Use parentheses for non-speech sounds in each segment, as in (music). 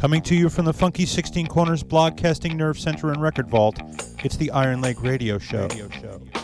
Coming to you from the Funky 16 Corners Broadcasting Nerve Center and Record Vault, it's the Iron Leg Radio Show. Radio show.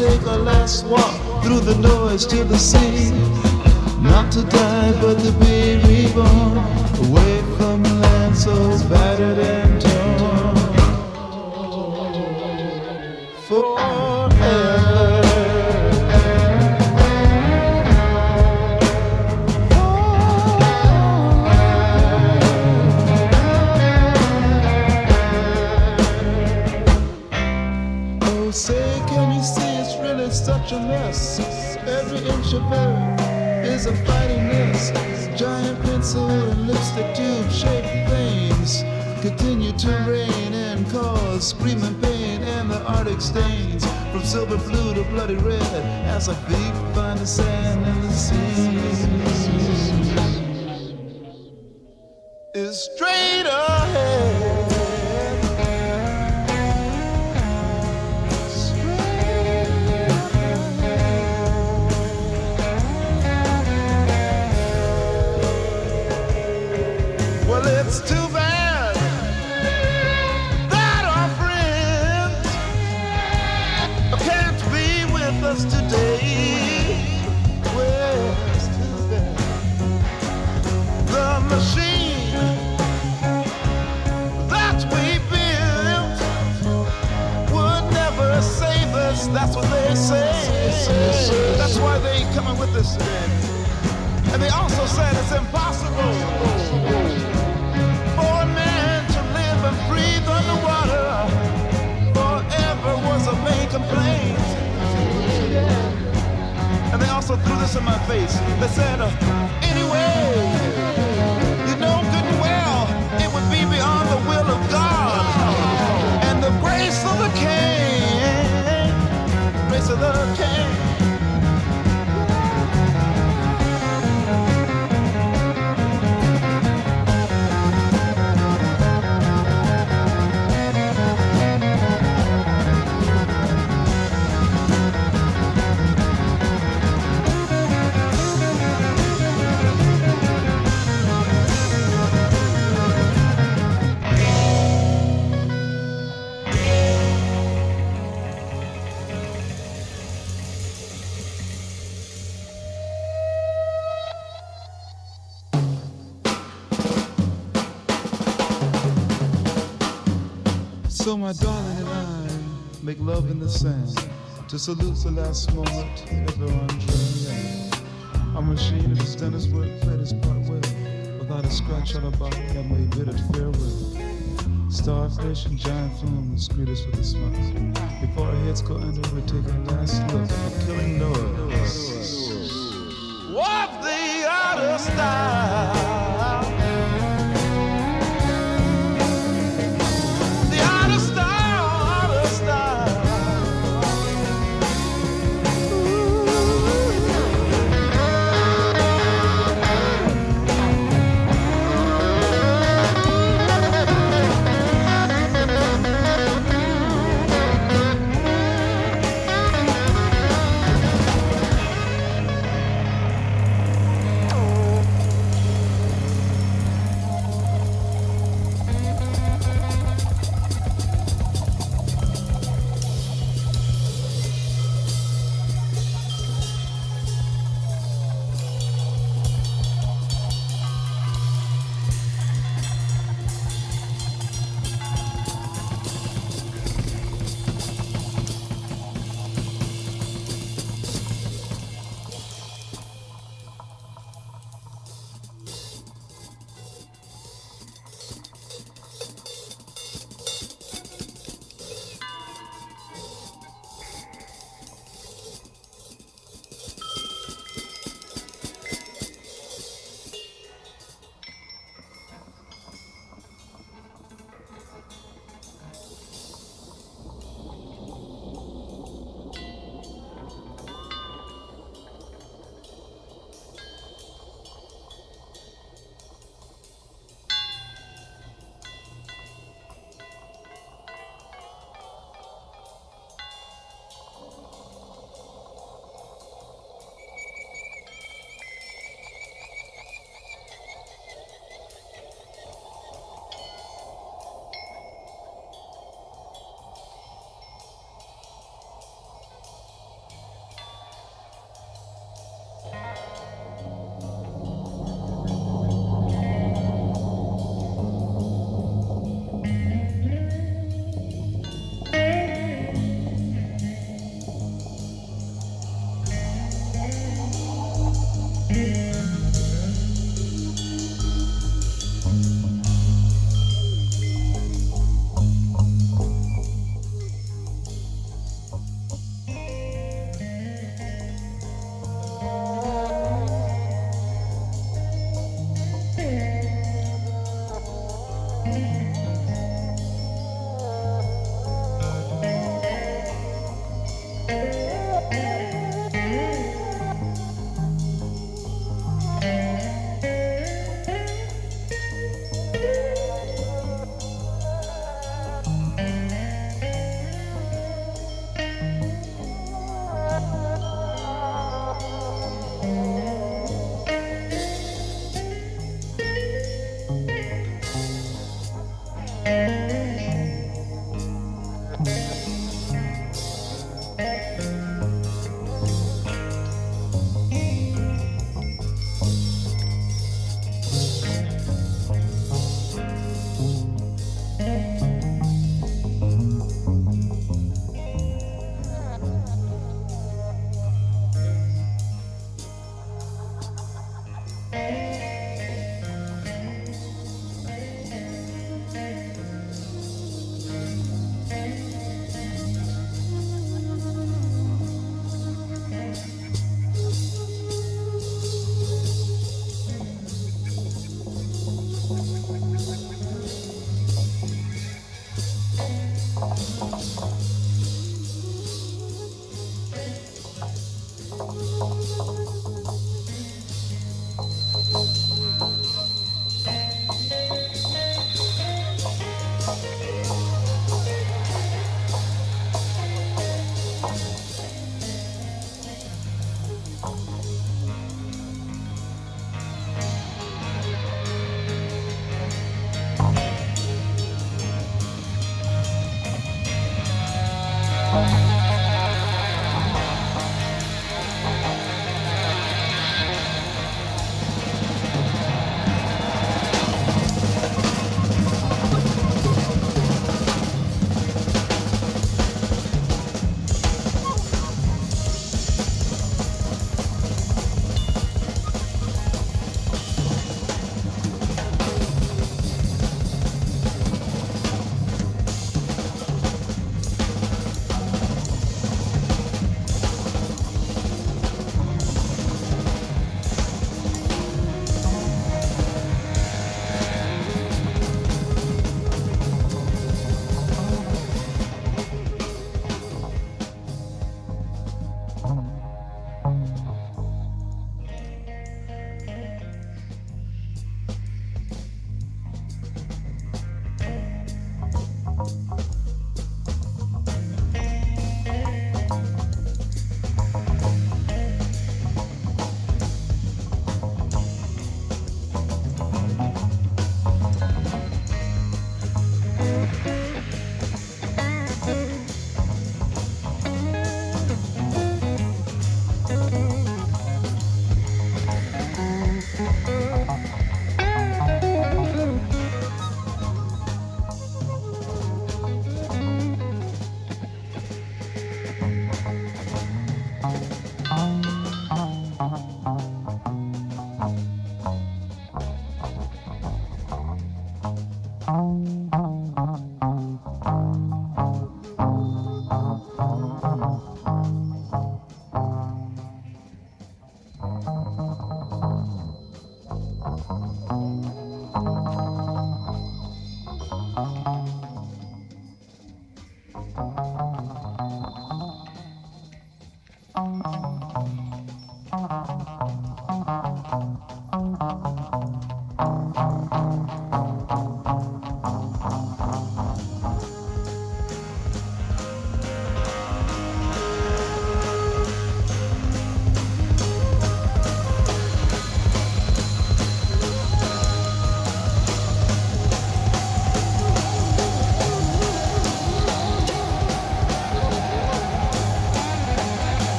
take a last walk through the noise to the sea. Not to die, but to be reborn away from the land so battered and. screaming pain and the arctic stains from silver blue to bloody red as I beat find the sand in the sea. So my darling and I make love in the sand to salute the last moment ever on dreamland. Our machine has done its work, played its part well, without a scratch on our body, I may bid it farewell. Starfish and giant flumes greet us with a smile. Before our heads go under, we take a last look at the killing noise.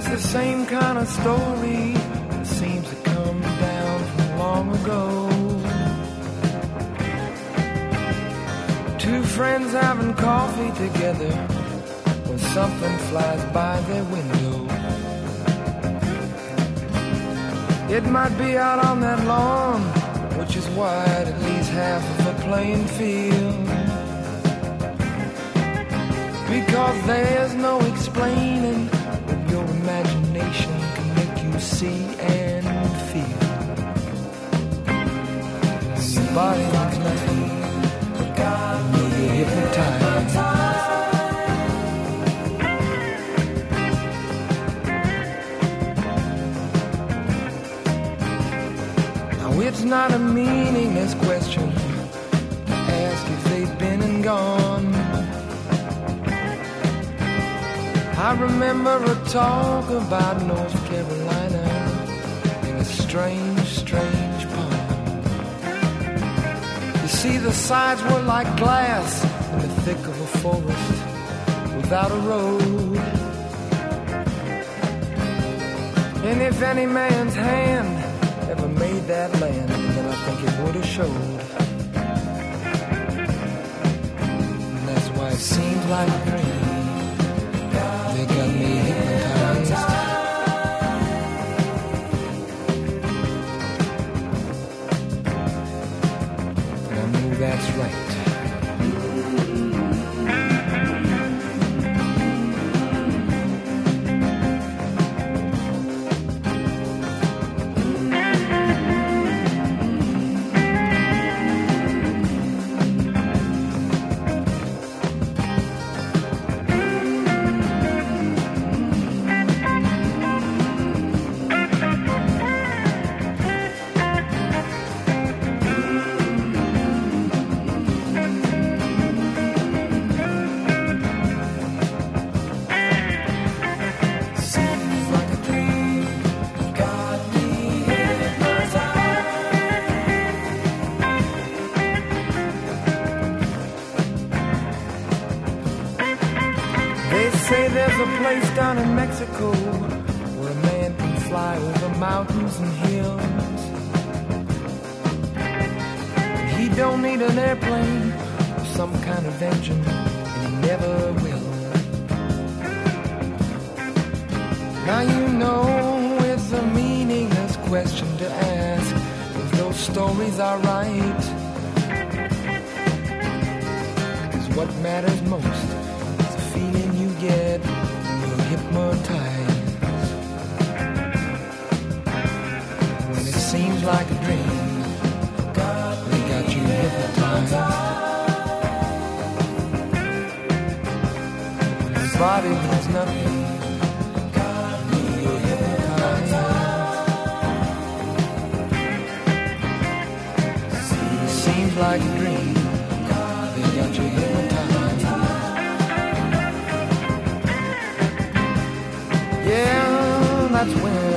Yes, the same kind of story that seems to come down from long ago. Two friends having coffee together when something flies by their window. It might be out on that lawn, which is wide at least half of a playing field. Because there's no explaining body hypnotized. Now it's not a meaningless question to ask if they've been and gone. I remember a talk about North Carolina in a strange, strange. You see, the sides were like glass in the thick of a forest without a road. And if any man's hand ever made that land, then I think it would have showed. And that's why it seems like a some kind of engine, and he never will. Now you know it's a meaningless question to ask if those stories are right. Because what matters most like a dream. They got you hypnotized. Yeah, that's when.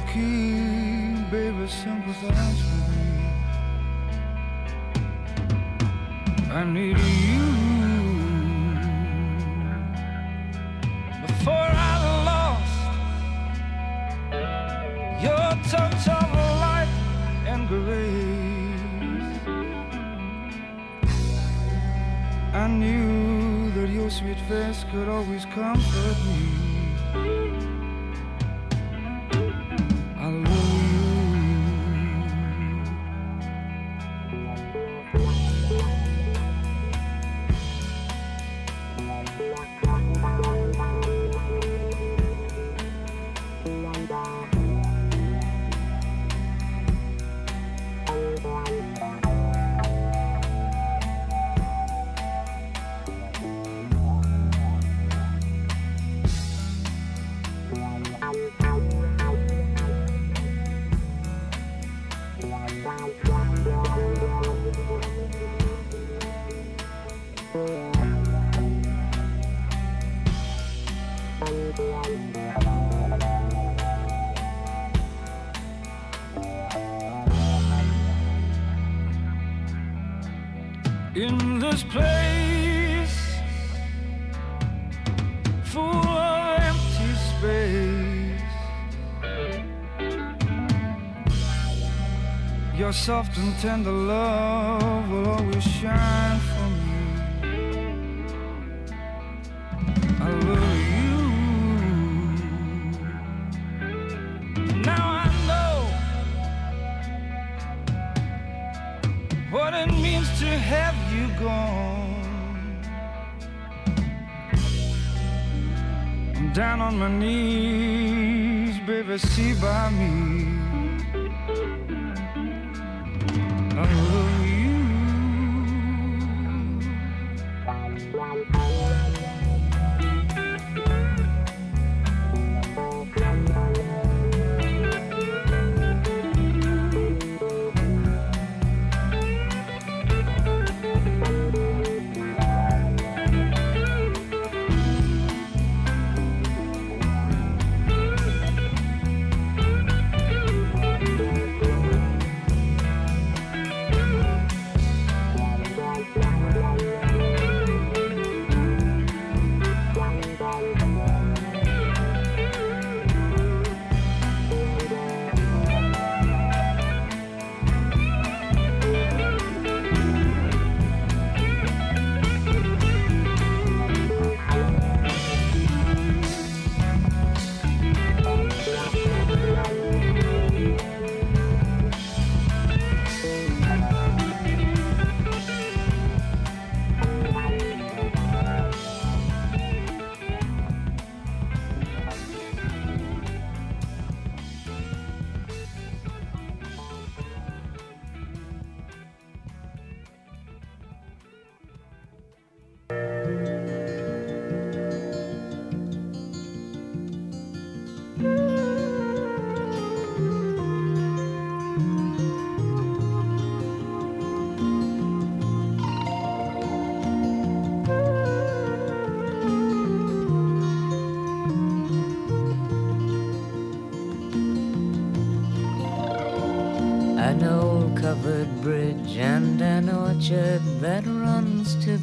Love soft and tender love will always shine for me. I love you. Now I know what it means to have you gone. I'm down on my knees, baby, see by me. I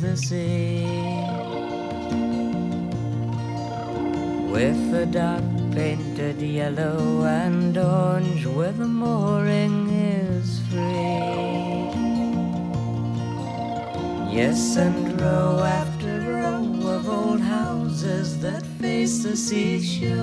the sea. With a dock painted yellow and orange where the mooring is free. Yes, and row after row of old houses that face the seashore.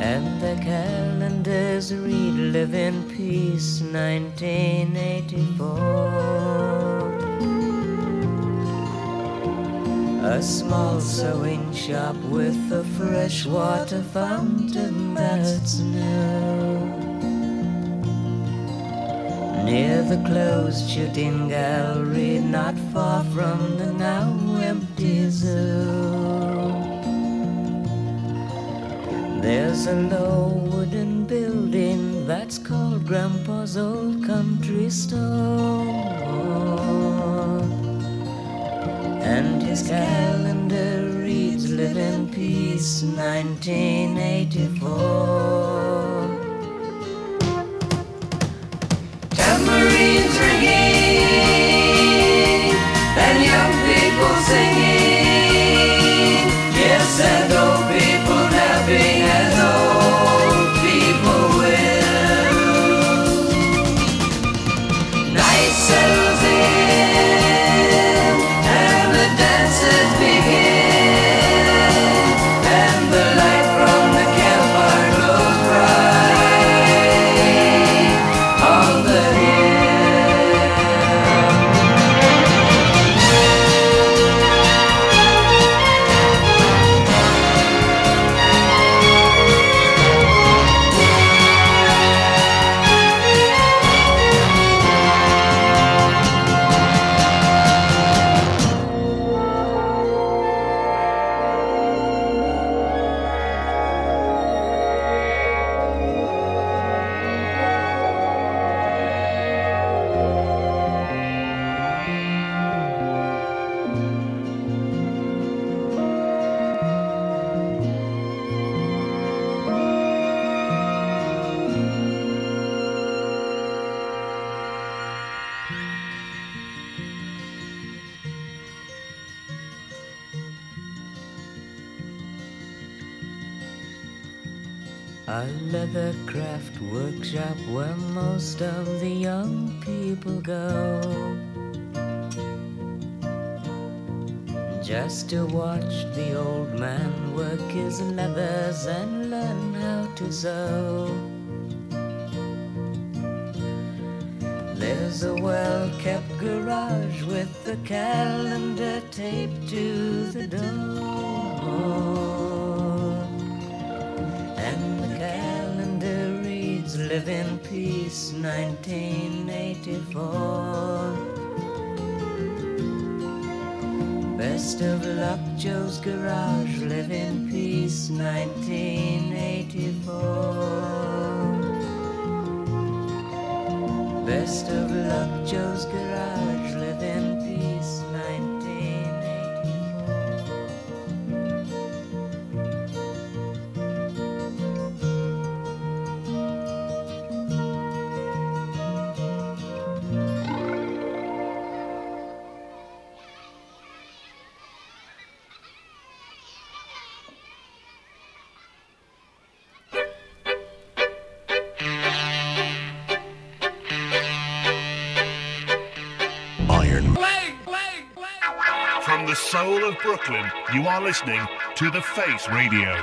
And the calendars read Live in Peace 1984. A small sewing shop with a freshwater fountain that's new. Near the closed shooting gallery, not far from the now empty zoo. There's a low that's called Grandpa's old country store. And his calendar reads Live in Peace 1984. You are listening to The Face Radio.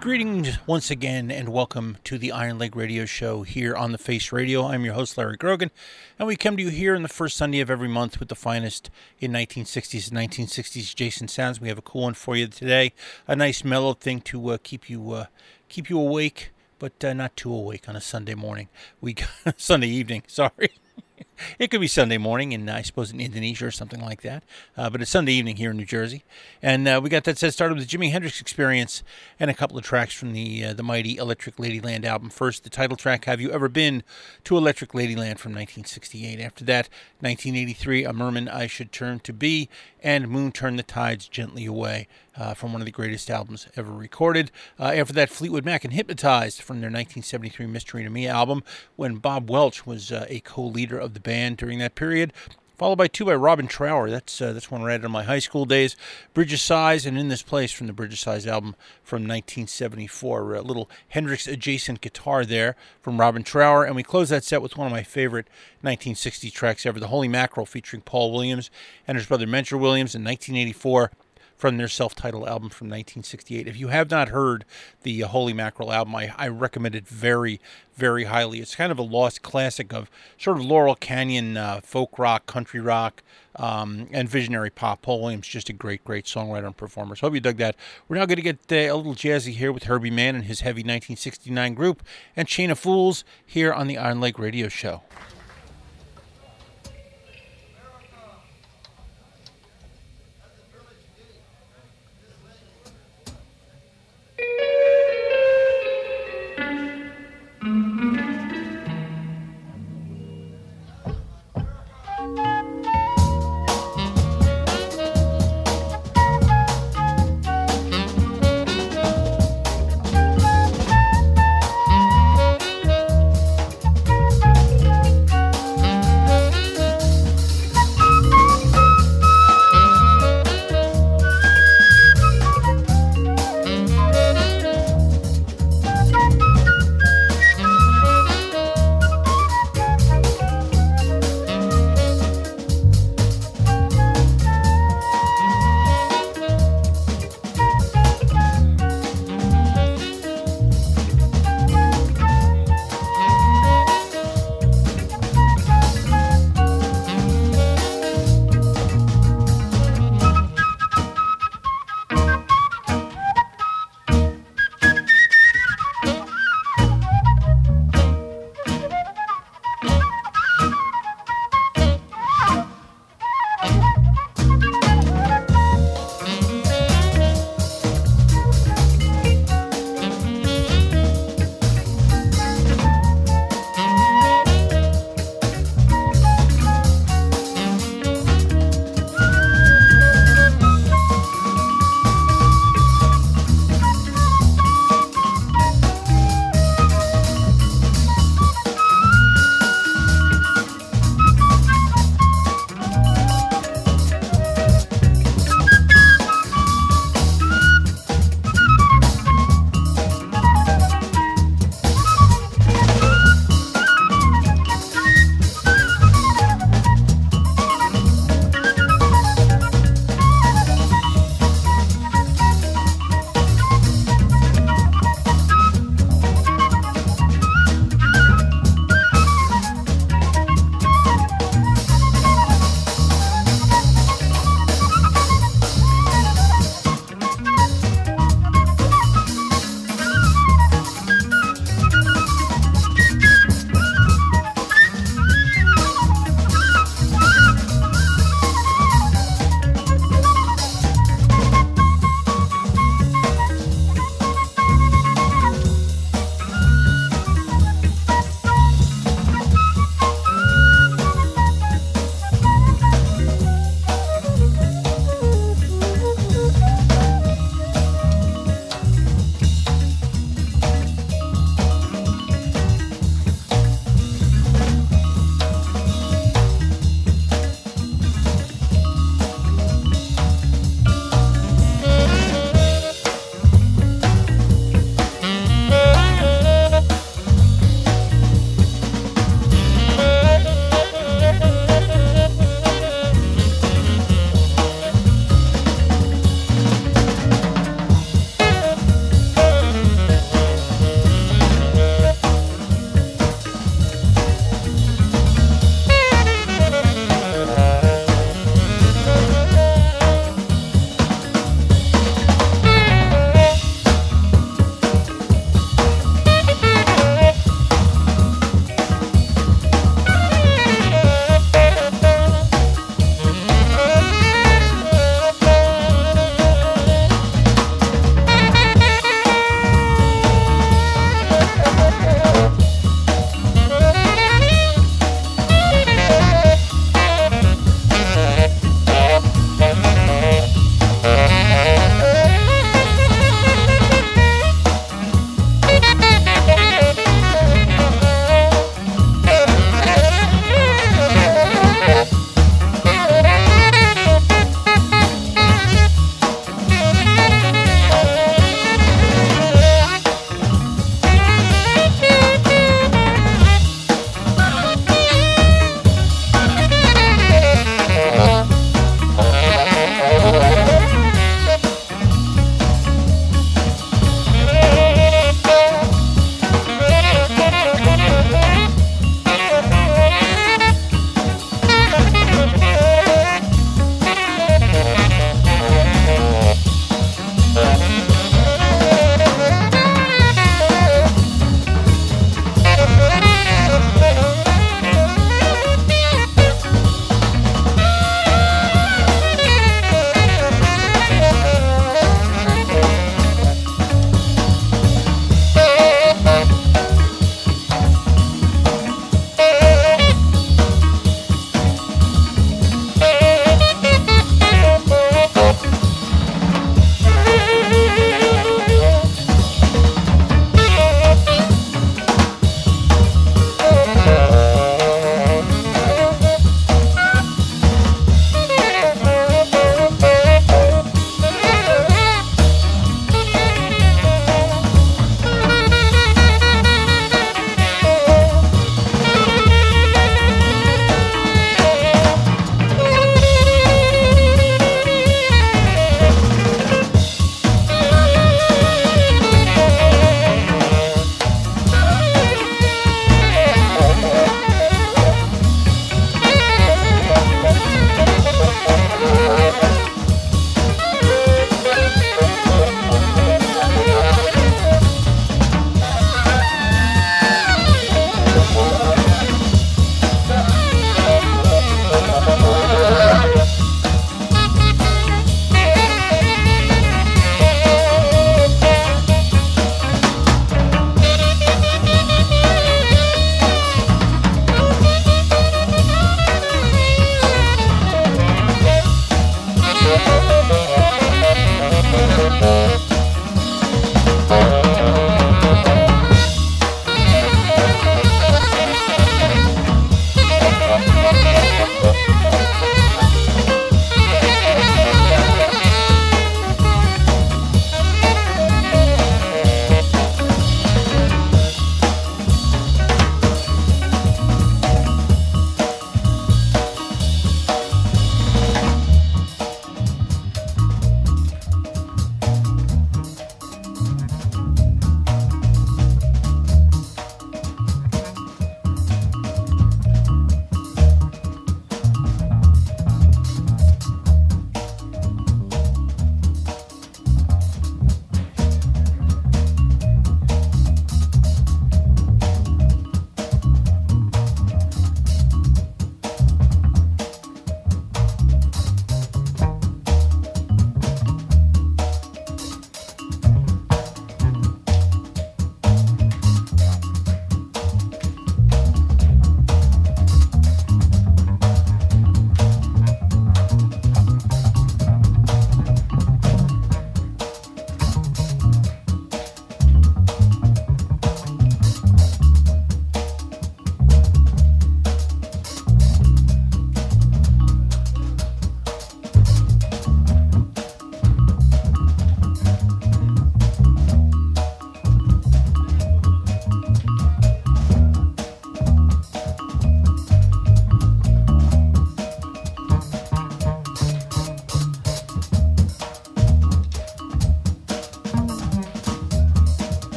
Greetings once again, and welcome to the Iron Leg Radio Show here on the Face Radio. I'm your host, Larry Grogan, and we come to you here on the first Sunday of every month with the finest in 1960s and 1960s Jason sounds. We have a cool one for you today, a nice mellow thing to uh, keep you uh, keep you awake, but uh, not too awake on a Sunday morning. We (laughs) Sunday evening, sorry. (laughs) It could be Sunday morning in, I suppose, in Indonesia or something like that. Uh, but it's Sunday evening here in New Jersey. And uh, we got that set started with the Jimi Hendrix Experience and a couple of tracks from the uh, the mighty Electric Ladyland album. First, the title track, Have You Ever Been to Electric Ladyland from 1968. After that, 1983, A Merman I Should Turn to Be, and Moon Turn the Tides Gently Away uh, from one of the greatest albums ever recorded. Uh, after that, Fleetwood Mac and Hypnotized from their 1973 Mystery to Me album, when Bob Welch was uh, a co-leader of the band during that period. Followed by two by Robin Trower. That's uh, that's one I read in my high school days. Bridge of Sighs and In This Place from the Bridge of Sighs album from 1974. A little Hendrix adjacent guitar there from Robin Trower. And we close that set with one of my favorite 1960 tracks ever, The Holy Mackerel featuring Paul Williams and his brother Mentor Williams in 1984 from their self-titled album from 1968. If you have not heard the uh, Holy Mackerel album, I, I recommend it very, very highly. It's kind of a lost classic of sort of Laurel Canyon uh, folk rock, country rock, um, and visionary pop. Paul Williams, just a great, great songwriter and performer. So hope you dug that. We're now going to get uh, a little jazzy here with Herbie Mann and his heavy 1969 group and Chain of Fools here on the Iron Leg Radio Show.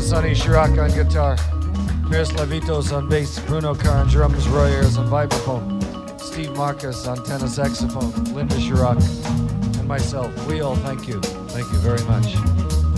Sonny Sharrock on guitar, Miroslav Vitous on bass, Bruno Carr on drums, Roy Ayers on vibraphone, Steve Marcus on tenor saxophone, Linda Sharrock, and myself. We all thank you. Thank you very much.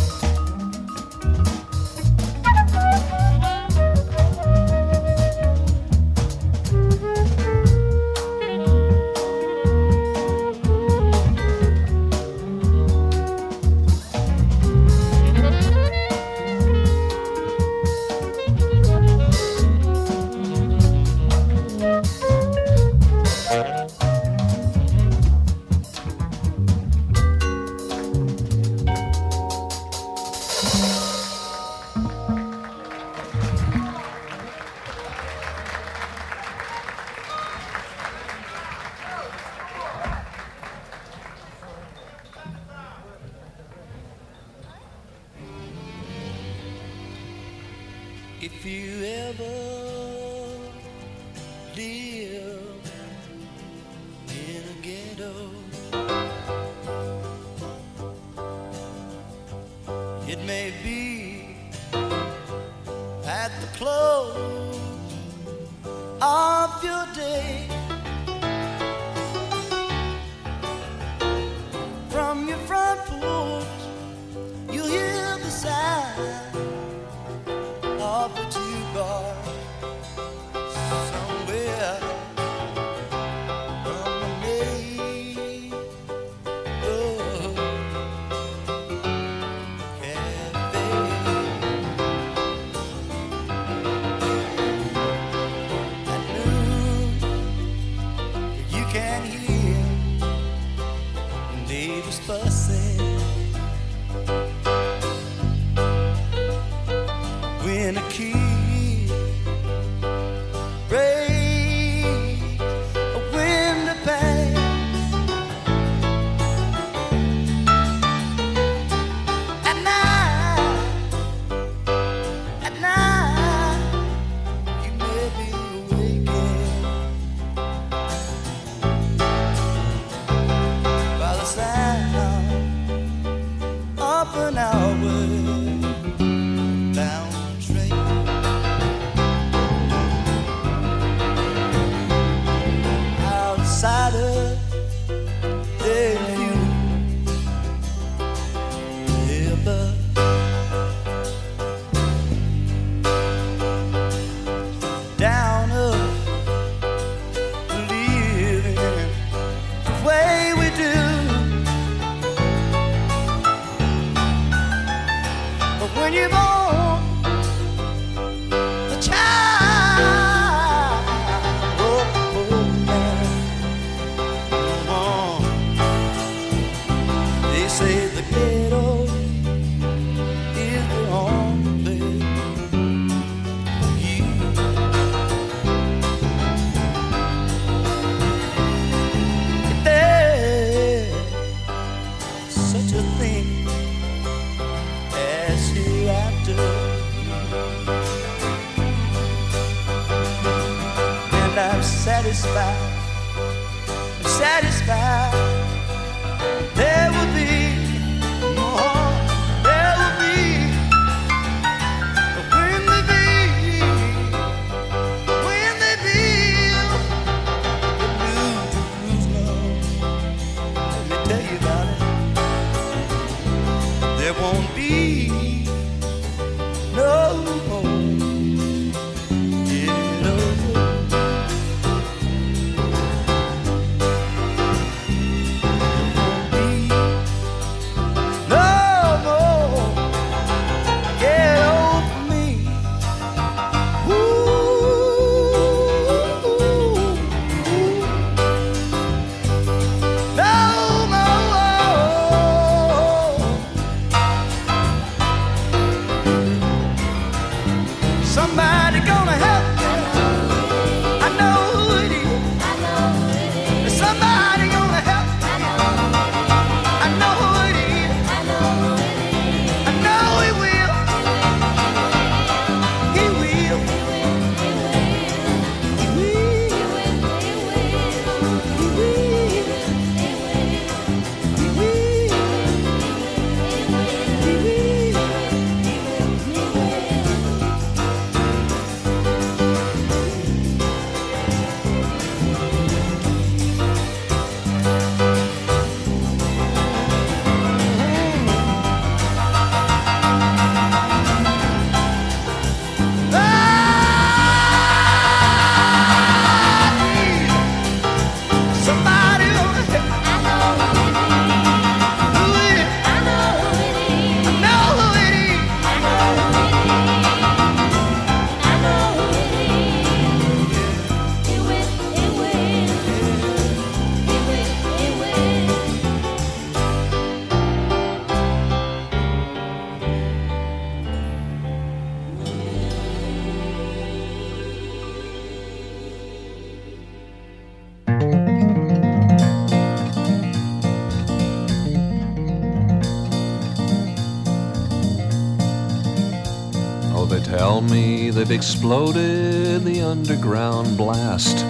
They've exploded the underground blast.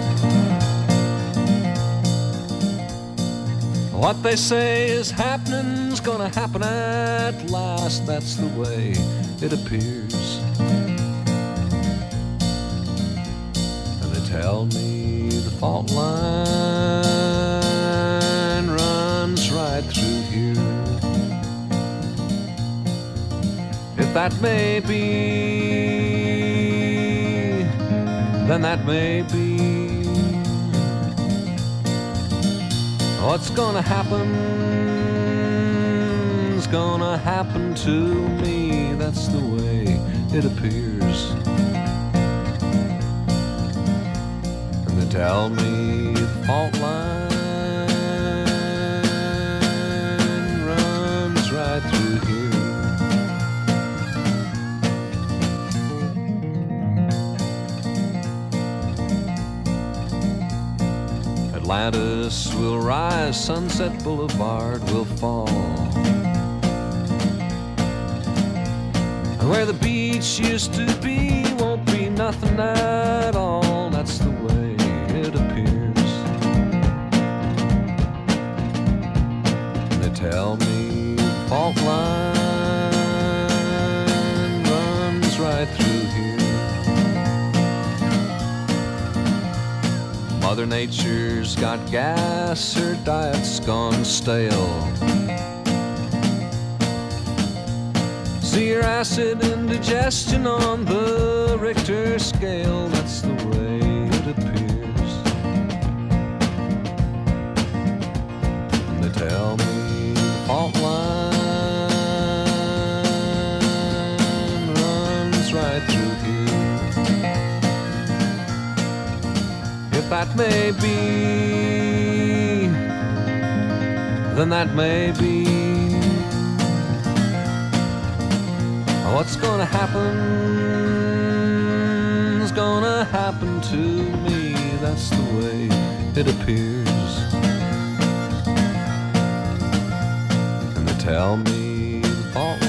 What they say is happening's gonna happen at last. That's the way it appears. And they tell me the fault line runs right through here. If that may be, then that may be. What's gonna happen is gonna happen to me. That's the way it appears. And they tell me the fault line Atlantis will rise, Sunset Boulevard will fall. And where the beach used to be won't be nothing at all. Mother Nature's got gas, her diet's gone stale. See your acid indigestion on the Richter scale, that's the that may be, then that may be. What's gonna happen is gonna happen to me. That's the way it appears. And they tell me the fault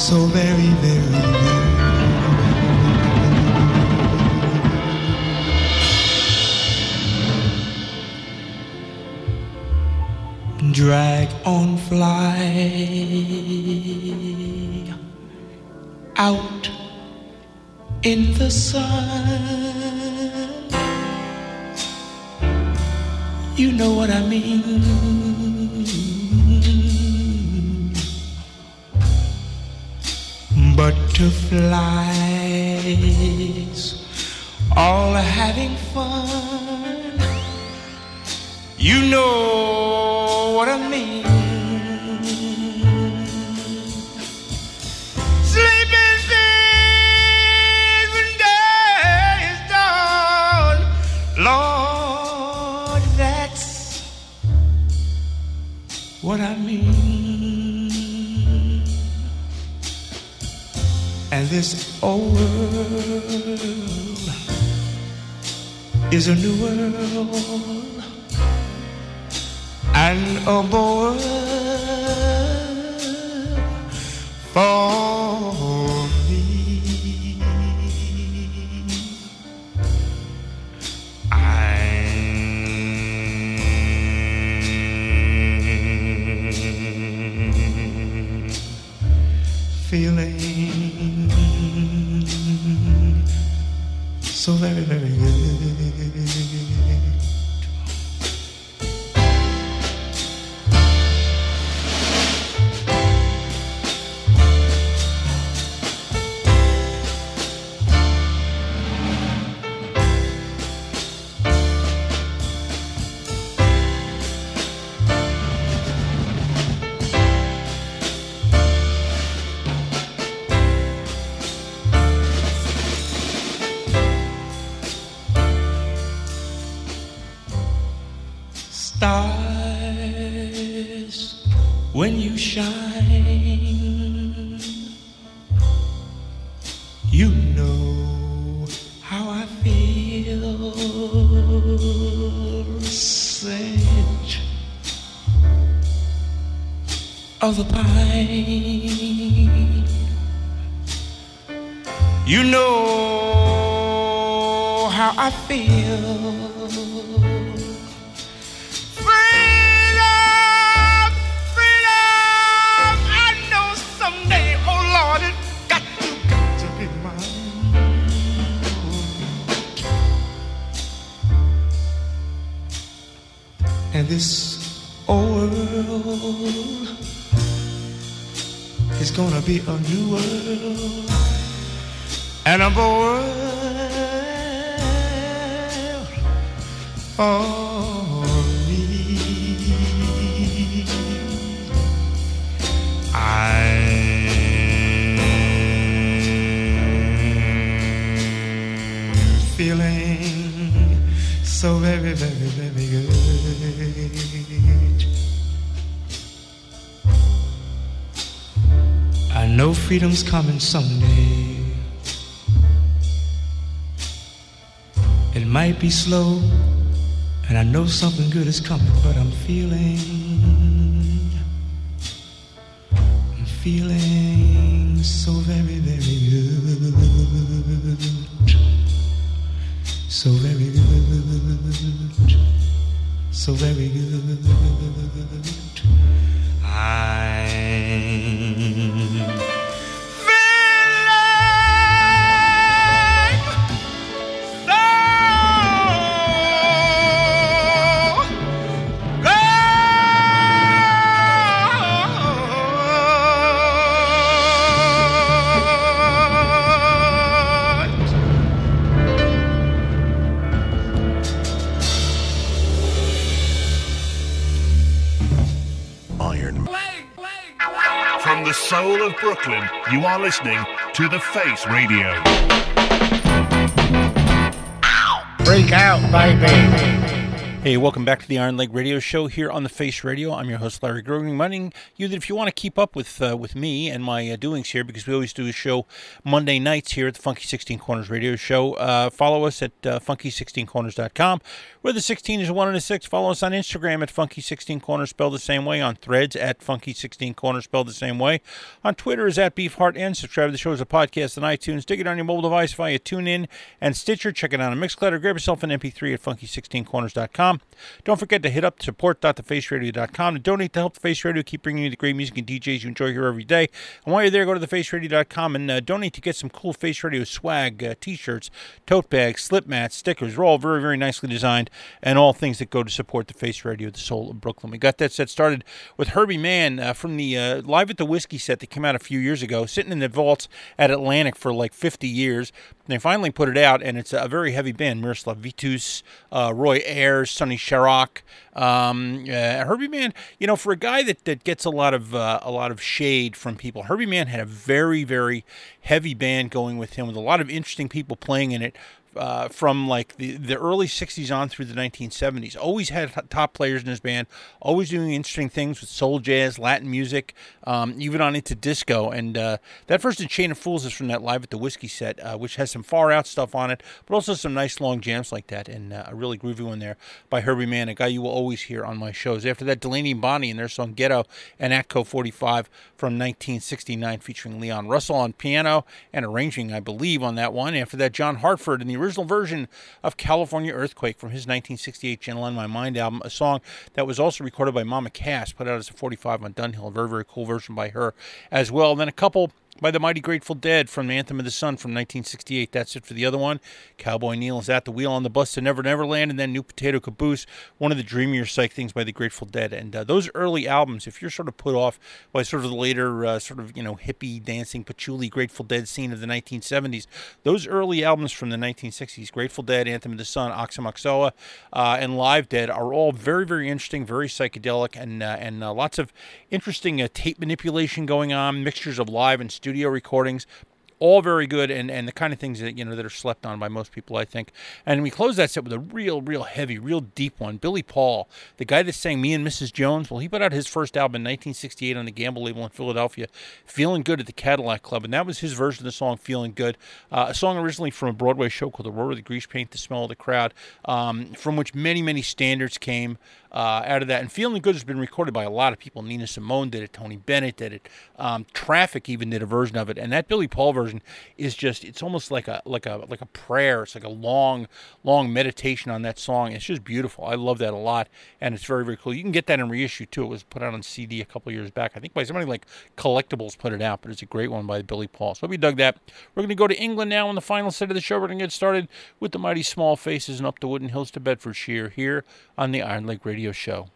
so very, very young. Drag on fly out in the sun. You know what I mean. butterflies all having fun. You know what I mean. this old world is a new world and a more for me. I'm feeling. so very, very freedom's coming someday. It might be slow, and I know something good is coming, but I'm feeling, I'm feeling so very, very good. So very good. So very good. I'm Brooklyn, you are listening to The Face Radio. Freak out, baby. Hey, welcome back to the Iron Leg Radio Show here on the Face Radio. I'm your host Larry Grogan, reminding you that if you want to keep up with uh, with me and my uh, doings here, because we always do a show Monday nights here at the Funky 16 Corners Radio Show, uh, follow us at uh, funky16corners.com, where the 16 is a 1 and a 6. Follow us on Instagram at Funky16 Corners, spelled the same way, on Threads at Funky16 Corners, spelled the same way, on Twitter is at Beefheart, and subscribe to the show as a podcast on iTunes. Dig it on your mobile device via TuneIn and Stitcher. Check it out on Mixcloud or grab yourself an MP3 at Funky16Corners.com. Don't forget to hit up support.thefaceradio.com to donate to help the Face Radio keep bringing you the great music and DJs you enjoy here every day. And while you're there, go to thefaceradio.com and uh, donate to get some cool Face Radio swag, uh, t-shirts, tote bags, slip mats, stickers. They're all very, very nicely designed and all things that go to support the Face Radio, the soul of Brooklyn. We got that set started with Herbie Mann uh, from the uh, Live at the Whiskey set that came out a few years ago, sitting in the vaults at Atlantic for like 50 years. They finally put it out, and it's a very heavy band. Miroslav Vitous, uh, Roy Ayers, Sonny Sharrock, um, uh, Herbie Mann. You know, for a guy that, that gets a lot of uh, a lot of shade from people, Herbie Mann had a very very heavy band going with him, with a lot of interesting people playing in it. Uh, from like the, the early 60s on through the 1970s. Always had top players in his band, always doing interesting things with soul jazz, Latin music, um, even on into disco. And uh, that first in Chain of Fools is from that Live at the Whiskey set, uh, which has some far out stuff on it, but also some nice long jams like that. And uh, a really groovy one there by Herbie Mann, a guy you will always hear on my shows. After that, Delaney and Bonnie and their song Ghetto and Atco 45 from 1969 featuring Leon Russell on piano and arranging, I believe, on that one. After that, John Hartford in the original version of California Earthquake from his 1968 Gentle on My Mind album, a song that was also recorded by Mama Cass, put out as a 45 on Dunhill, a very, very cool version by her as well. And then a couple by the Mighty Grateful Dead from Anthem of the Sun from 1968. That's it for the other one. Cowboy Neal is at the wheel on the bus to Never Never Land, and then New Potato Caboose, one of the dreamier psych things by the Grateful Dead. And uh, those early albums, if you're sort of put off by sort of the later, uh, sort of, you know, hippie, dancing, patchouli Grateful Dead scene of the 1970s, those early albums from the 1960s, Grateful Dead, Anthem of the Sun, Aoxomoxoa, uh, and Live Dead, are all very, very interesting, very psychedelic, and, uh, and uh, lots of interesting uh, tape manipulation going on, mixtures of live and studio recordings all very good and, and the kind of things that you know that are slept on by most people, I think. And we close that set with a real, real heavy, real deep one. Billy Paul, the guy that sang "Me and Mrs. Jones." Well, he put out his first album in 1968 on the Gamble label in Philadelphia, "Feeling Good" at the Cadillac Club, and that was his version of the song "Feeling Good," uh, a song originally from a Broadway show called "The Roar of the Grease Paint, the Smell of the Crowd," um, from which many, many standards came uh, out of that. And Feeling Good has been recorded by a lot of people. Nina Simone did it, Tony Bennett did it, um, Traffic even did a version of it. And that Billy Paul version is just it's almost like a like a like a prayer. It's like a long, long meditation on that song. It's just beautiful. I love that a lot. And it's very, very cool. You can get that in reissue too. It was put out on CD a couple years back. I think by somebody like Collectables put it out, but it's a great one by Billy Paul. So you dug that. We're gonna go to England now in the final set of the show. We're gonna get started with the mighty small faces and up the wooden hills to Bedfordshire here on the Iron Leg Radio Show.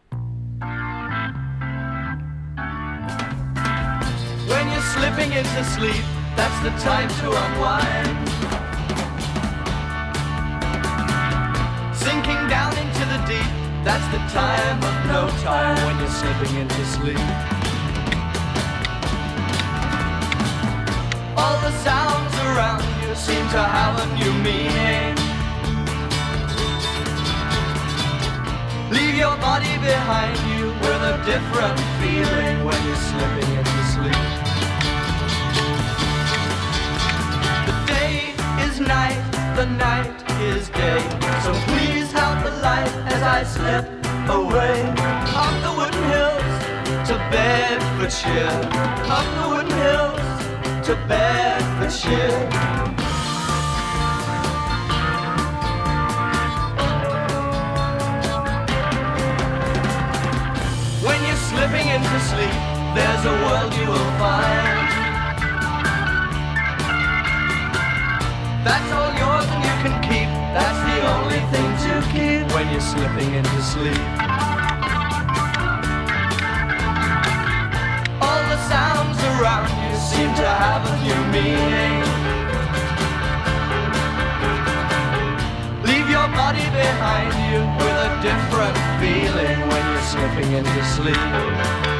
When you're slipping into sleep, that's the time to unwind. Sinking down into the deep, that's the time of no time when you're slipping into sleep. All the sounds around you seem to have a new meaning. Leave your body behind you with a different feeling when you're slipping into sleep. The day is night, the night is day. So please help the light as I slip away. Up the wooden hills to Bedfordshire. Up the wooden hills to Bedfordshire. Into sleep, there's a world you will find. That's all yours and you can keep. That's the only thing to keep when you're slipping into sleep. All the sounds around you seem to have a new meaning. Leave your body behind you with a different feeling when you're slipping into sleep.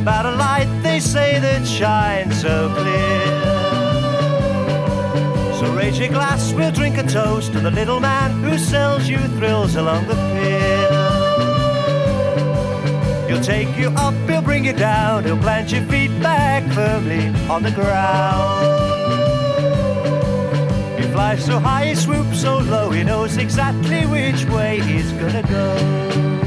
About a light they say that shines so clear. So raise your glass, we'll drink a toast to the little man who sells you thrills along the pier. He'll take you up, he'll bring you down, he'll plant your feet back firmly on the ground. He flies so high, he swoops so low, he knows exactly which way he's gonna go.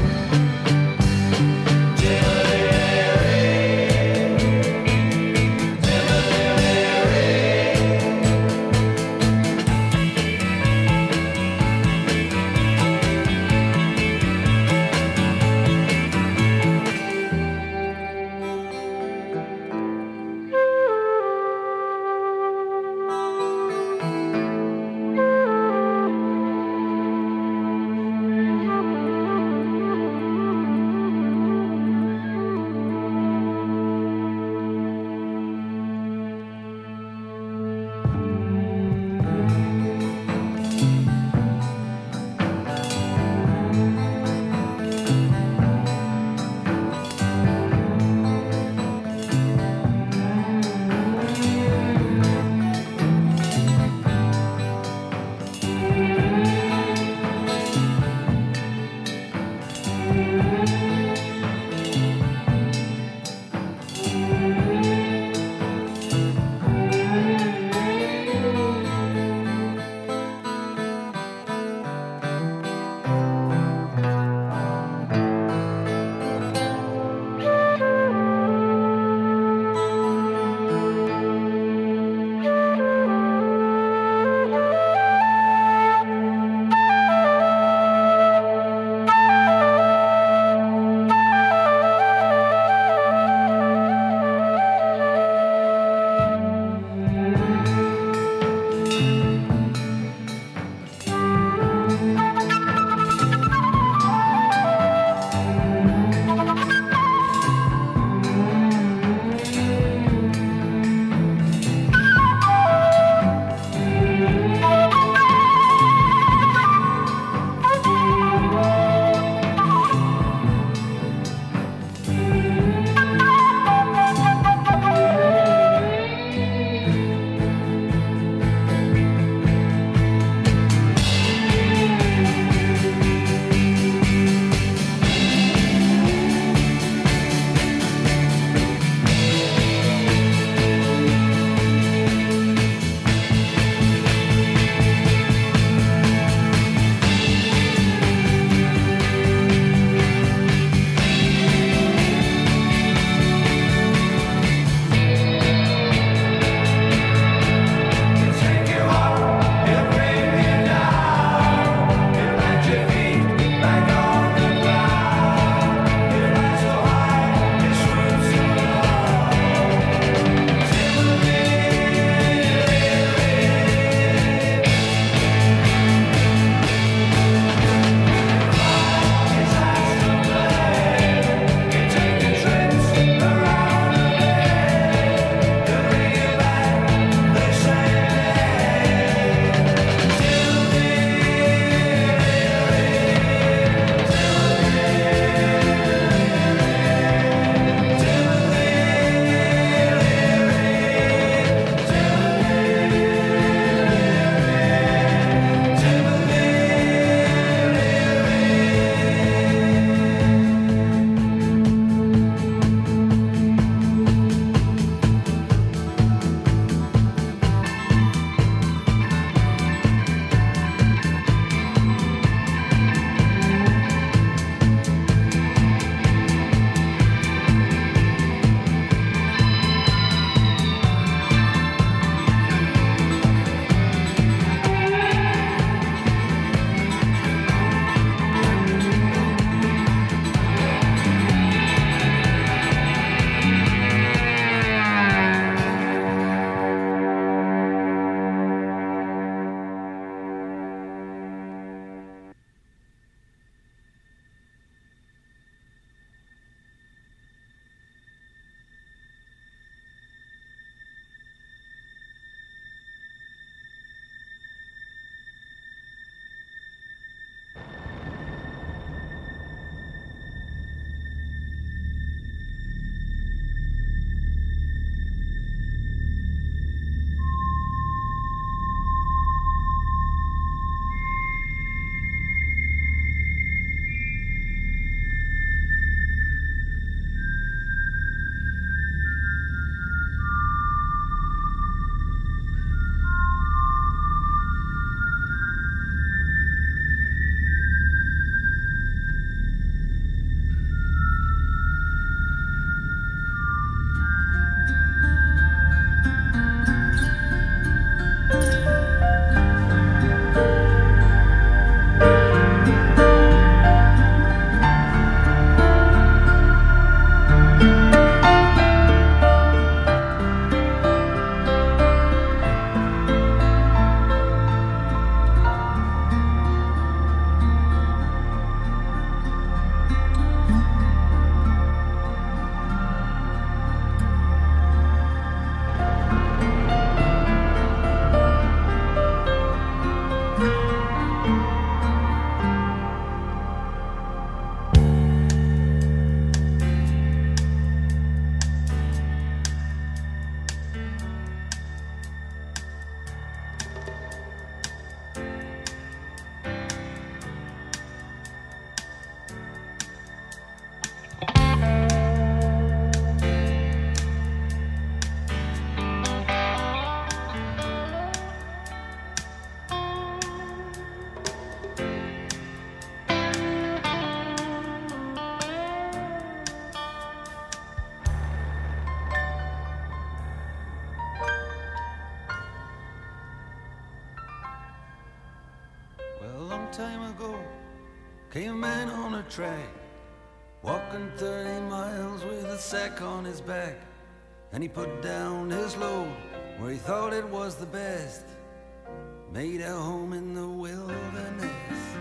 time ago came a man on a track, walking 30 miles with a sack on his back. And he put down his load where he thought it was the best, made a home in the wilderness.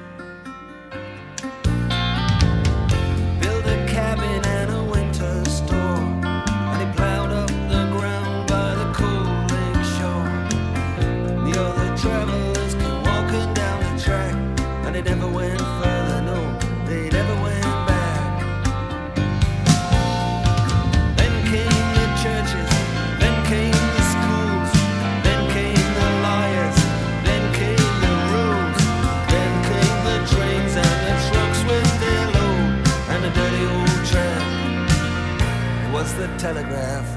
telegraph.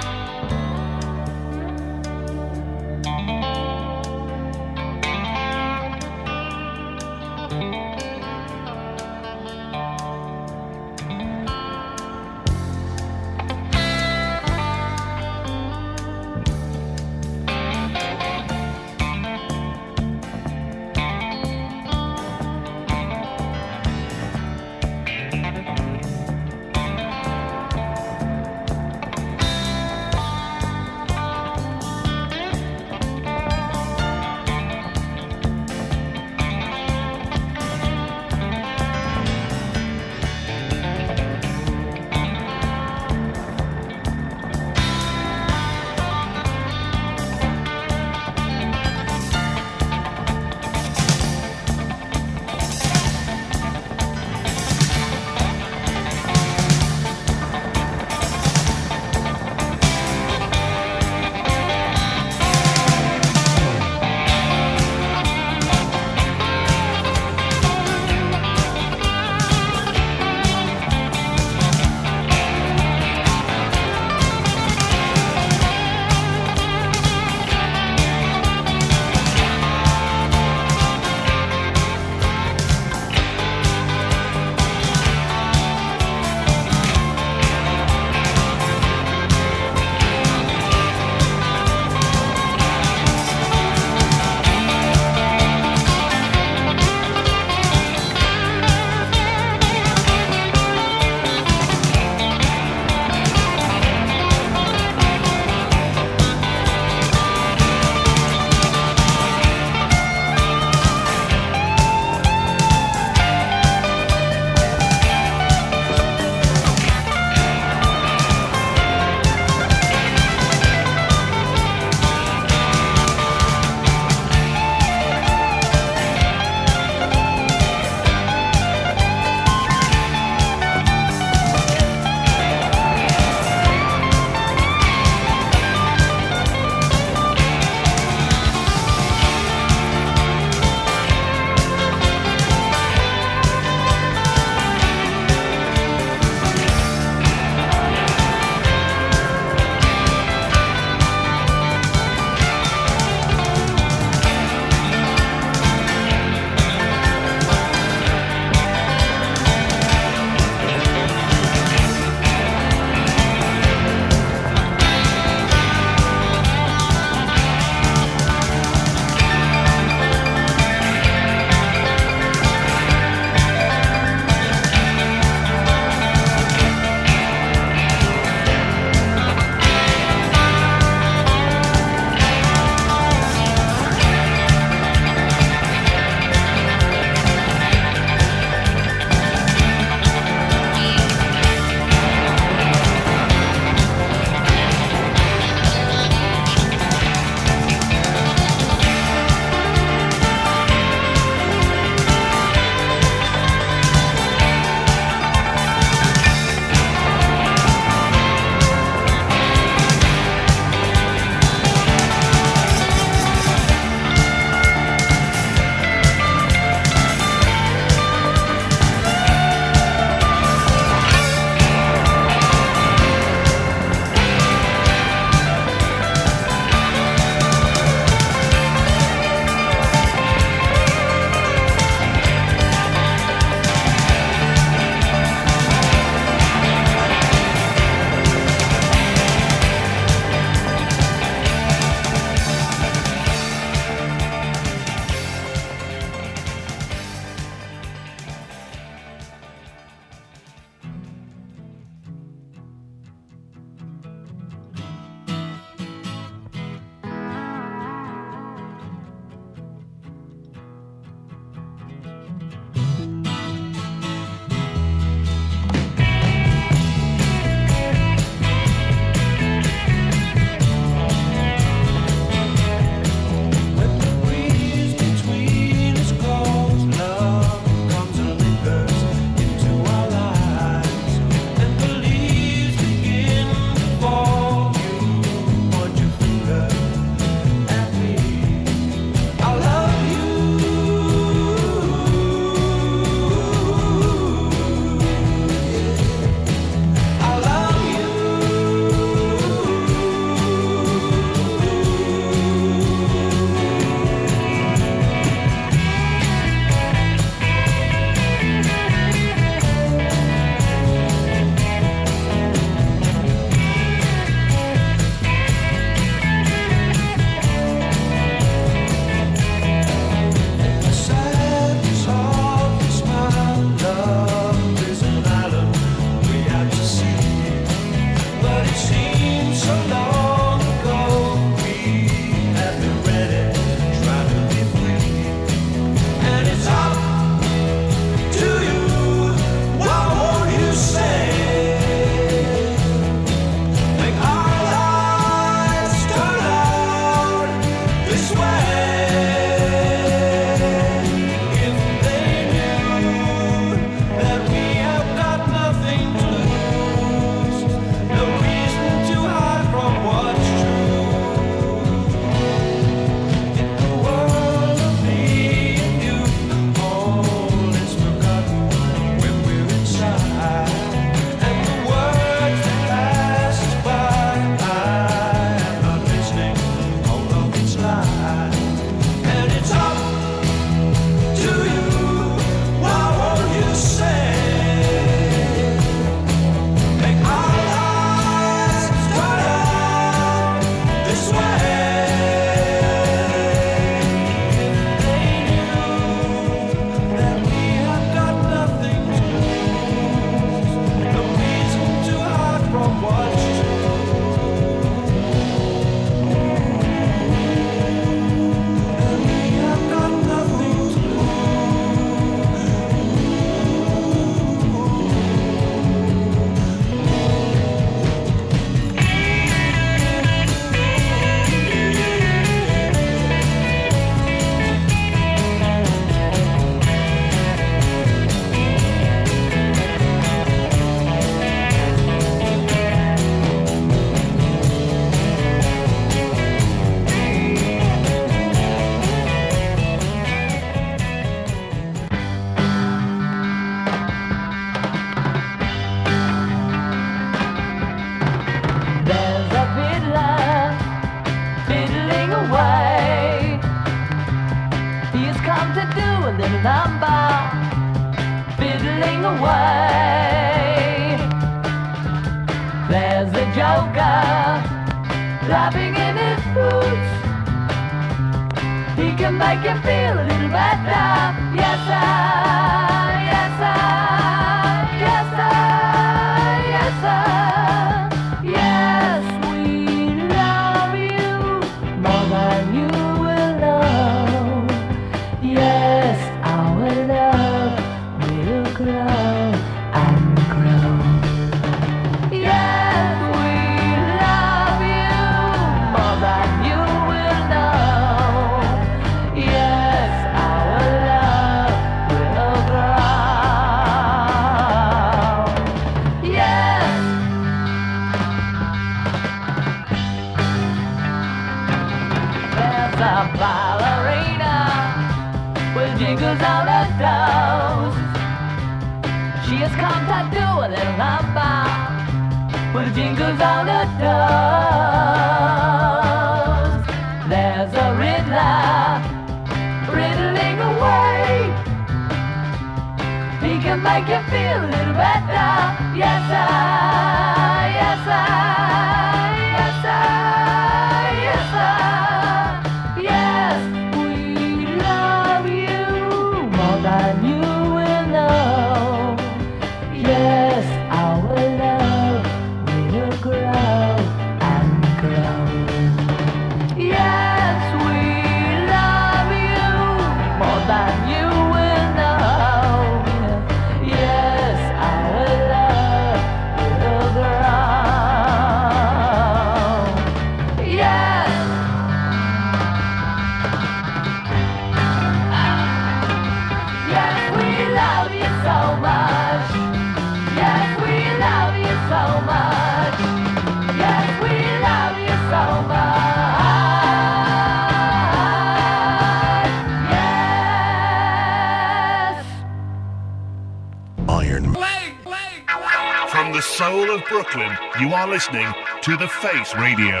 Listening to The Face Radio.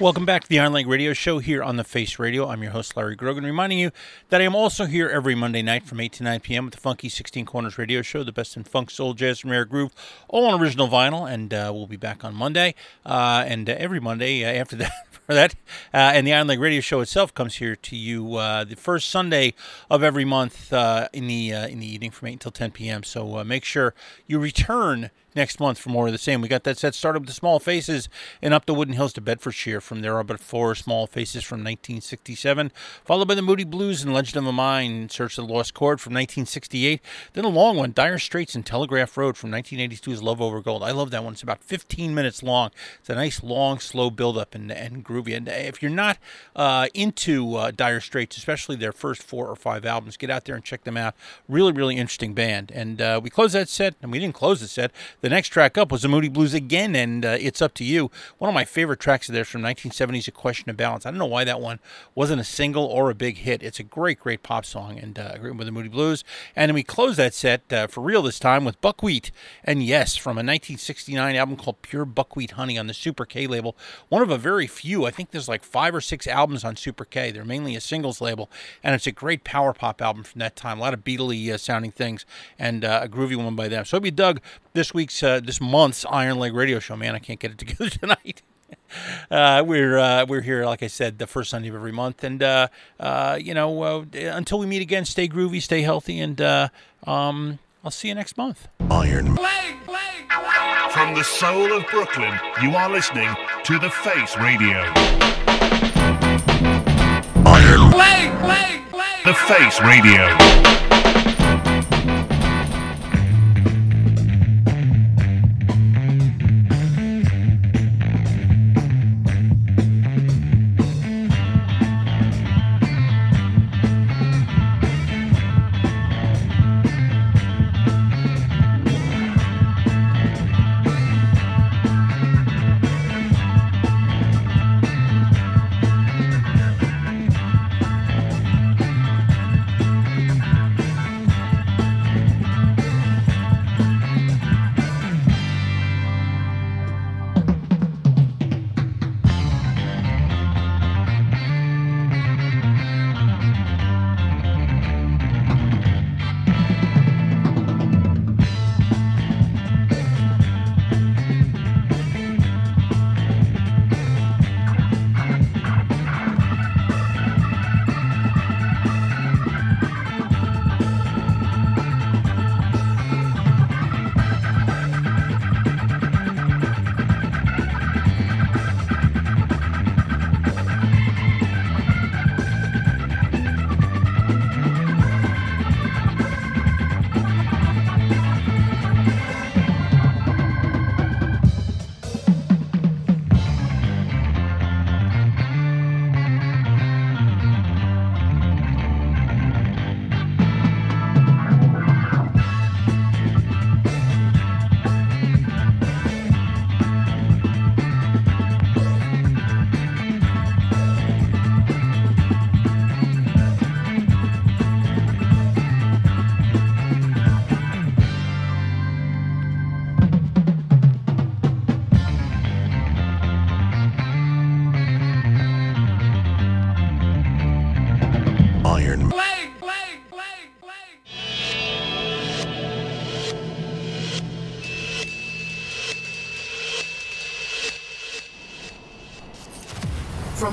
Welcome back to the Iron Leg Radio Show here on the Face Radio. I'm your host, Larry Grogan, reminding you that I am also here every Monday night from 8 to 9 p.m. with the Funky 16 Corners Radio Show, the best in funk, soul, jazz, and rare groove, all on original vinyl. And uh, we'll be back on Monday uh, and uh, every Monday uh, after that. (laughs) For that, uh, and the Iron Leg Radio Show itself comes here to you uh, the first Sunday of every month uh, in the uh, in the evening from eight until ten p.m. So uh, make sure you return next month for more of the same. We got that set started with the Small Faces and up the Wooden Hills to Bedfordshire. From there are but four Small Faces from 1967, followed by the Moody Blues and Legend of a Mind, in Search of the Lost Chord from 1968. Then a long one, Dire Straits and Telegraph Road from 1982's Love Over Gold. I love that one. It's about 15 minutes long. It's a nice, long, slow build-up and, and groovy. And if you're not uh, into uh, Dire Straits, especially their first four or five albums, get out there and check them out. Really, really interesting band. And uh, we closed that set, and we didn't close the set. The next track up was the Moody Blues again, and uh, It's Up to You. One of my favorite tracks of theirs from 1970s, A Question of Balance. I don't know why that one wasn't a single or a big hit. It's a great, great pop song, and uh, with the Moody Blues. And then we close that set uh, for real this time with Buckwheat and Yes from a 1969 album called Pure Buckwheat Honey on the Super K label. One of a very few. I think there's like five or six albums on Super K. They're mainly a singles label, and it's a great power pop album from that time. A lot of Beatley uh, sounding things, and uh, a groovy one by them. So hope you dug this week's, uh, this month's Iron Leg Radio Show. Man, I can't get it (laughs) together tonight. Uh, we're uh, we're here, like I said, the first Sunday of every month, and uh, uh, you know, uh, until we meet again, stay groovy, stay healthy, and uh, um, I'll see you next month. Iron. Leg From the soul of Brooklyn, you are listening to The Face Radio. Iron. leg, leg, leg. The Face Radio.